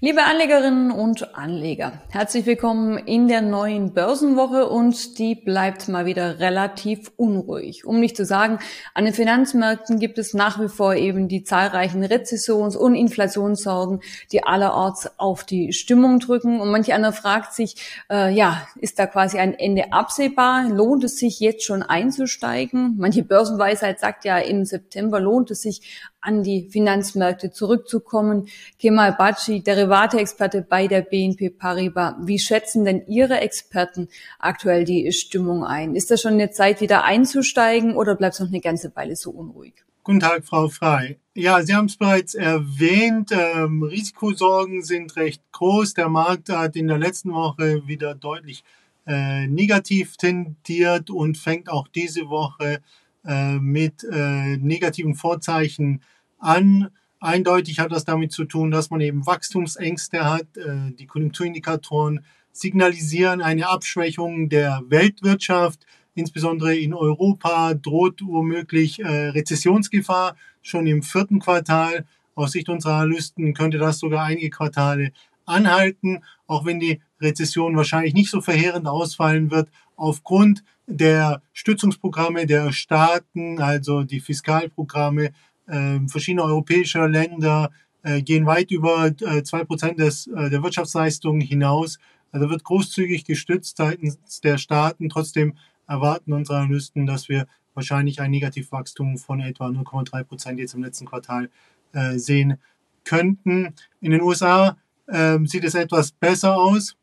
Liebe Anlegerinnen und Anleger, herzlich willkommen in der neuen Börsenwoche und die bleibt mal wieder relativ unruhig. Um nicht zu sagen, an den Finanzmärkten gibt es nach wie vor eben die zahlreichen Rezessions- und Inflationssorgen, die allerorts auf die Stimmung drücken. Und manch einer fragt sich, äh, ja, ist da quasi ein Ende absehbar? Lohnt es sich jetzt schon einzusteigen? Manche Börsenweisheit sagt ja, im September lohnt es sich an die Finanzmärkte zurückzukommen. Kemal Baci, Derivate-Experte bei der BNP Paribas. Wie schätzen denn Ihre Experten aktuell die Stimmung ein? Ist das schon eine Zeit, wieder einzusteigen oder bleibt es noch eine ganze Weile so unruhig? Guten Tag, Frau Frei. Ja, Sie haben es bereits erwähnt. Ähm, Risikosorgen sind recht groß. Der Markt hat in der letzten Woche wieder deutlich äh, negativ tendiert und fängt auch diese Woche äh, mit äh, negativen Vorzeichen an. Eindeutig hat das damit zu tun, dass man eben Wachstumsängste hat. Äh, die Konjunkturindikatoren signalisieren eine Abschwächung der Weltwirtschaft. Insbesondere in Europa droht womöglich äh, Rezessionsgefahr schon im vierten Quartal. Aus Sicht unserer Analysten könnte das sogar einige Quartale anhalten, auch wenn die Rezession wahrscheinlich nicht so verheerend ausfallen wird, aufgrund der Stützungsprogramme der Staaten, also die Fiskalprogramme äh, verschiedener europäischer Länder, äh, gehen weit über äh, zwei äh, Prozent des, äh, der Wirtschaftsleistung hinaus. Also wird großzügig gestützt seitens der Staaten. Trotzdem erwarten unsere Analysten, dass wir wahrscheinlich ein Negativwachstum von etwa 0,3 Prozent jetzt im letzten Quartal äh, sehen könnten. In den USA äh, sieht es etwas besser aus.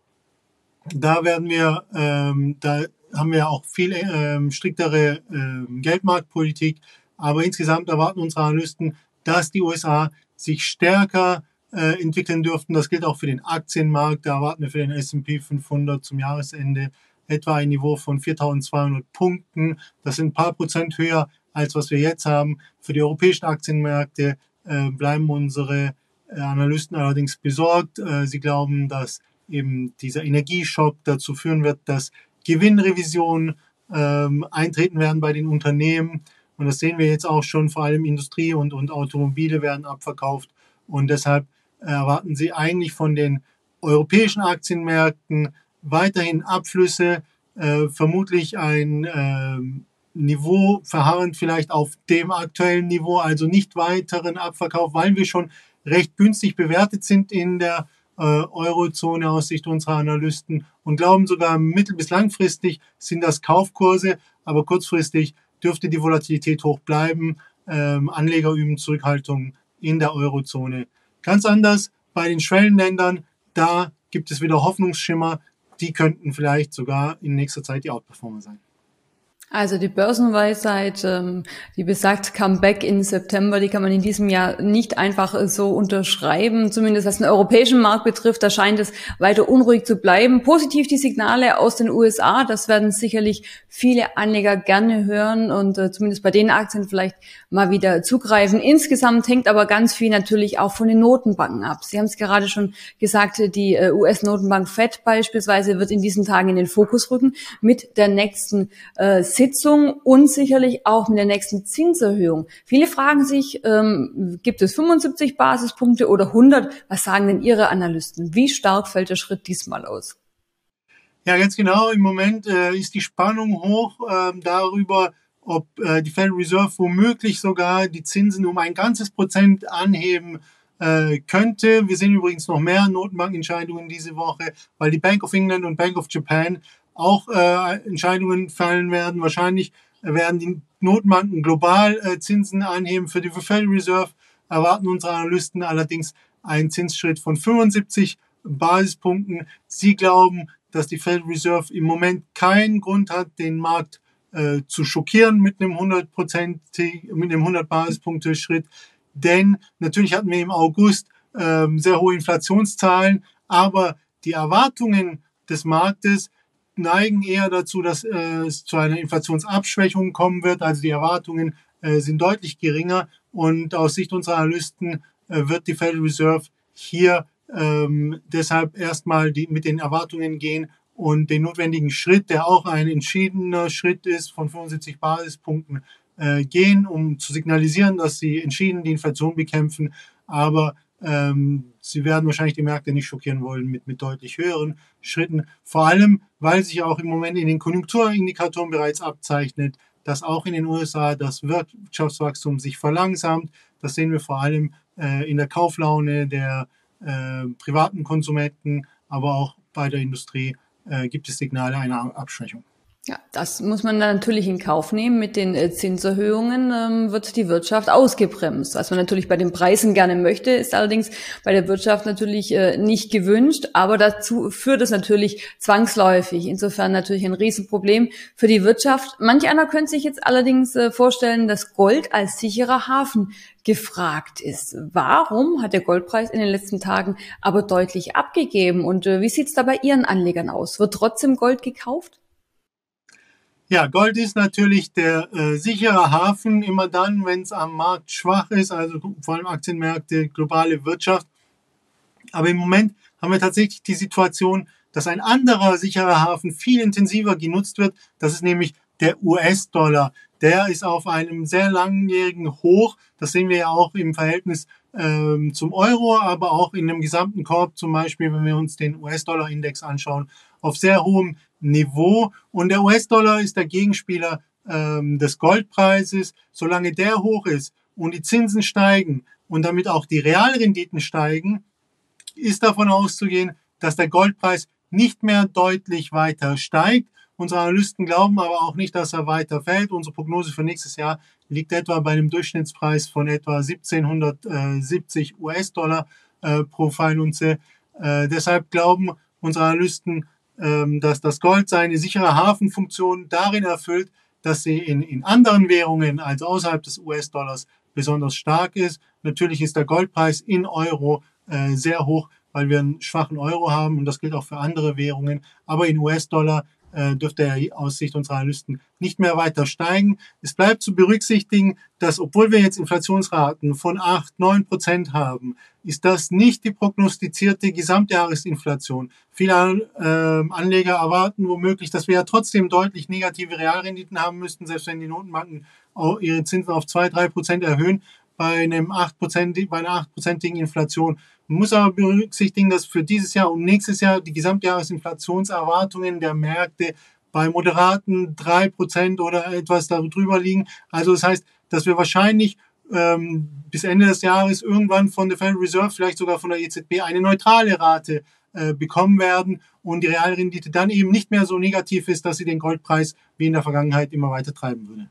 Da werden wir, ähm, da haben wir auch viel ähm, striktere ähm, Geldmarktpolitik. Aber insgesamt erwarten unsere Analysten, dass die USA sich stärker äh, entwickeln dürften. Das gilt auch für den Aktienmarkt. Da erwarten wir für den S&P 500 zum Jahresende etwa ein Niveau von 4.200 Punkten. Das sind ein paar Prozent höher als was wir jetzt haben. Für die europäischen Aktienmärkte äh, bleiben unsere äh, Analysten allerdings besorgt. Äh, sie glauben, dass eben dieser Energieschock dazu führen wird, dass Gewinnrevisionen ähm, eintreten werden bei den Unternehmen. Und das sehen wir jetzt auch schon, vor allem Industrie und, und Automobile werden abverkauft. Und deshalb erwarten Sie eigentlich von den europäischen Aktienmärkten weiterhin Abflüsse, äh, vermutlich ein äh, Niveau verharrend vielleicht auf dem aktuellen Niveau, also nicht weiteren Abverkauf, weil wir schon recht günstig bewertet sind in der äh, Eurozone aus Sicht unserer Analysten und glauben sogar mittel- bis langfristig sind das Kaufkurse, aber kurzfristig dürfte die Volatilität hoch bleiben. Ähm, Anleger üben Zurückhaltung in der Eurozone. Ganz anders bei den Schwellenländern, da gibt es wieder Hoffnungsschimmer, die könnten vielleicht sogar in nächster Zeit die Outperformer sein. Also die Börsenweisheit, ähm, die besagt Comeback in September, die kann man in diesem Jahr nicht einfach so unterschreiben. Zumindest was den europäischen Markt betrifft, da scheint es weiter unruhig zu bleiben. Positiv die Signale aus den USA, das werden sicherlich viele Anleger gerne hören und äh, zumindest bei den Aktien vielleicht mal wieder zugreifen. Insgesamt hängt aber ganz viel natürlich auch von den Notenbanken ab. Sie haben es gerade schon gesagt, die äh, US-Notenbank Fed beispielsweise wird in diesen Tagen in den Fokus rücken mit der nächsten äh, Sitzung und sicherlich auch mit der nächsten Zinserhöhung. Viele fragen sich, ähm, gibt es 75 Basispunkte oder 100? Was sagen denn Ihre Analysten? Wie stark fällt der Schritt diesmal aus? Ja, ganz genau. Im Moment äh, ist die Spannung hoch äh, darüber, ob äh, die Federal Reserve womöglich sogar die Zinsen um ein ganzes Prozent anheben äh, könnte. Wir sehen übrigens noch mehr Notenbankentscheidungen diese Woche, weil die Bank of England und Bank of Japan auch äh, Entscheidungen fallen werden. Wahrscheinlich werden die Notenbanken global äh, Zinsen anheben. Für die Federal Reserve erwarten unsere Analysten allerdings einen Zinsschritt von 75 Basispunkten. Sie glauben, dass die Federal Reserve im Moment keinen Grund hat, den Markt äh, zu schockieren mit einem 100% mit einem 100 Basispunkte Schritt. Denn natürlich hatten wir im August äh, sehr hohe Inflationszahlen, aber die Erwartungen des Marktes neigen eher dazu, dass äh, es zu einer Inflationsabschwächung kommen wird. Also die Erwartungen äh, sind deutlich geringer und aus Sicht unserer Analysten äh, wird die Federal Reserve hier ähm, deshalb erstmal die, mit den Erwartungen gehen und den notwendigen Schritt, der auch ein entschiedener Schritt ist, von 75 Basispunkten äh, gehen, um zu signalisieren, dass sie entschieden die Inflation bekämpfen. Aber Ähm, sie werden wahrscheinlich die Märkte nicht schockieren wollen mit, mit deutlich höheren Schritten. Vor allem, weil sich auch im Moment in den Konjunkturindikatoren bereits abzeichnet, dass auch in den USA das Wirtschaftswachstum sich verlangsamt. Das sehen wir vor allem äh, in der Kauflaune der äh, privaten Konsumenten, aber auch bei der Industrie äh, gibt es Signale einer Abschwächung. Ja, das muss man natürlich in Kauf nehmen. Mit den äh, Zinserhöhungen ähm, wird die Wirtschaft ausgebremst. Was man natürlich bei den Preisen gerne möchte, ist allerdings bei der Wirtschaft natürlich äh, nicht gewünscht. Aber dazu führt es natürlich zwangsläufig. Insofern natürlich ein Riesenproblem für die Wirtschaft. Manch einer könnte sich jetzt allerdings äh, vorstellen, dass Gold als sicherer Hafen gefragt ist. Warum hat der Goldpreis in den letzten Tagen aber deutlich abgegeben? Und äh, wie sieht es da bei Ihren Anlegern aus? Wird trotzdem Gold gekauft? Ja, Gold ist natürlich der äh, sichere Hafen immer dann, wenn es am Markt schwach ist, also vor allem Aktienmärkte, globale Wirtschaft. Aber im Moment haben wir tatsächlich die Situation, dass ein anderer sicherer Hafen viel intensiver genutzt wird. Das ist nämlich der US-Dollar. Der ist auf einem sehr langjährigen Hoch. Das sehen wir ja auch im Verhältnis ähm, zum Euro, aber auch in dem gesamten Korb, zum Beispiel, wenn wir uns den US-Dollar-Index anschauen, auf sehr hohem Niveau. Und der US-Dollar ist der Gegenspieler ähm, des Goldpreises. Solange der hoch ist und die Zinsen steigen und damit auch die Realrenditen steigen, ist davon auszugehen, dass der Goldpreis nicht mehr deutlich weiter steigt. Unsere Analysten glauben aber auch nicht, dass er weiter fällt. Unsere Prognose für nächstes Jahr liegt etwa bei einem Durchschnittspreis von etwa 1770 US-Dollar äh, pro Feinunze. Äh, deshalb glauben unsere Analysten, dass das Gold seine sichere Hafenfunktion darin erfüllt, dass sie in, in anderen Währungen als außerhalb des US-Dollars besonders stark ist. Natürlich ist der Goldpreis in Euro äh, sehr hoch, weil wir einen schwachen Euro haben und das gilt auch für andere Währungen. Aber in US-Dollar äh, dürfte er aus Sicht unserer Analysten nicht mehr weiter steigen. Es bleibt zu berücksichtigen, dass obwohl wir jetzt Inflationsraten von 8, 9 Prozent haben, ist das nicht die prognostizierte Gesamtjahresinflation. Viele äh, Anleger erwarten womöglich, dass wir ja trotzdem deutlich negative Realrenditen haben müssten, selbst wenn die Notenbanken ihre Zinsen auf 2, 3 Prozent erhöhen bei einem 8%, bei einer 8%igen Inflation. Man muss aber berücksichtigen, dass für dieses Jahr und nächstes Jahr die Gesamtjahresinflationserwartungen der Märkte bei moderaten 3% oder etwas darüber liegen. Also das heißt, dass wir wahrscheinlich ähm, bis Ende des Jahres irgendwann von der Federal Reserve, vielleicht sogar von der EZB, eine neutrale Rate äh, bekommen werden und die Realrendite dann eben nicht mehr so negativ ist, dass sie den Goldpreis wie in der Vergangenheit immer weiter treiben würde.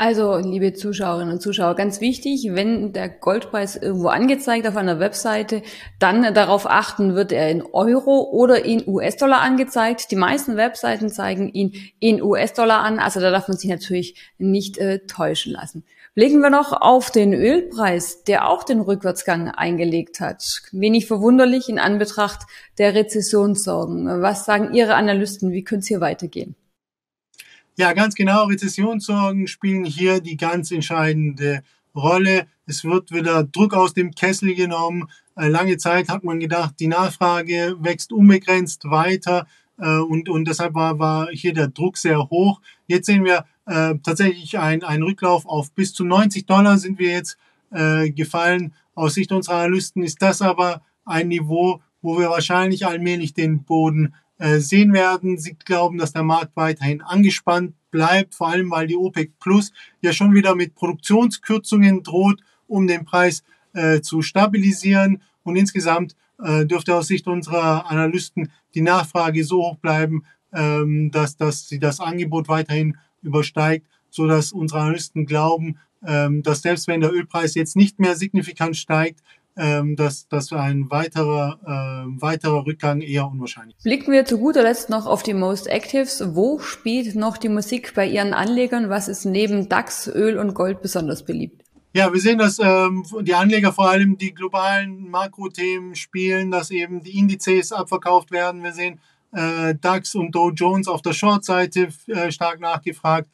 Also, liebe Zuschauerinnen und Zuschauer, ganz wichtig, wenn der Goldpreis irgendwo angezeigt auf einer Webseite, dann darauf achten, wird er in Euro oder in US-Dollar angezeigt. Die meisten Webseiten zeigen ihn in US-Dollar an, also da darf man sich natürlich nicht äh, täuschen lassen. Blicken wir noch auf den Ölpreis, der auch den Rückwärtsgang eingelegt hat. Wenig verwunderlich in Anbetracht der Rezessionssorgen. Was sagen Ihre Analysten? Wie könnte es hier weitergehen? Ja, ganz genau. Rezessionssorgen spielen hier die ganz entscheidende Rolle. Es wird wieder Druck aus dem Kessel genommen. Äh, lange Zeit hat man gedacht, die Nachfrage wächst unbegrenzt weiter äh, und, und deshalb war, war hier der Druck sehr hoch. Jetzt sehen wir äh, tatsächlich einen Rücklauf auf bis zu 90 Dollar sind wir jetzt äh, gefallen. Aus Sicht unserer Analysten ist das aber ein Niveau, wo wir wahrscheinlich allmählich den Boden äh, sehen werden. Sie glauben, dass der Markt weiterhin angespannt bleibt, vor allem weil die OPEC Plus ja schon wieder mit Produktionskürzungen droht, um den Preis äh, zu stabilisieren. Und insgesamt äh, dürfte aus Sicht unserer Analysten die Nachfrage so hoch bleiben, ähm, dass, dass sie das Angebot weiterhin übersteigt, so dass unsere Analysten glauben, ähm, dass selbst wenn der Ölpreis jetzt nicht mehr signifikant steigt, ähm, dass, dass ein weiterer, äh, weiterer Rückgang eher unwahrscheinlich ist. Blicken wir zu guter Letzt noch auf die Most Actives. Wo spielt noch die Musik bei Ihren Anlegern? Was ist neben DAX, Öl und Gold besonders beliebt? Ja, wir sehen, dass ähm, die Anleger vor allem die globalen Makrothemen spielen, dass eben die Indizes abverkauft werden. Wir sehen äh, DAX und Dow Jones auf der Short-Seite äh, stark nachgefragt.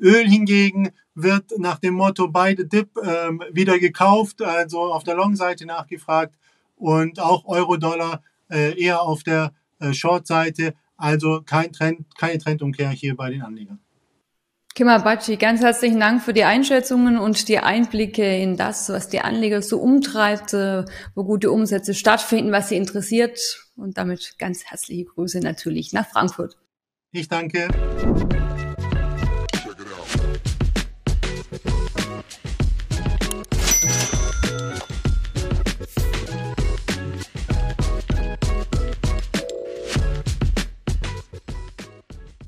Öl hingegen wird nach dem Motto beide Dip ähm, wieder gekauft, also auf der Long-Seite nachgefragt und auch Euro-Dollar äh, eher auf der äh, Short-Seite, also kein Trend, keine Trendumkehr hier bei den Anlegern. Kimabachi, ganz herzlichen Dank für die Einschätzungen und die Einblicke in das, was die Anleger so umtreibt, äh, wo gute Umsätze stattfinden, was sie interessiert. Und damit ganz herzliche Grüße natürlich nach Frankfurt. Ich danke.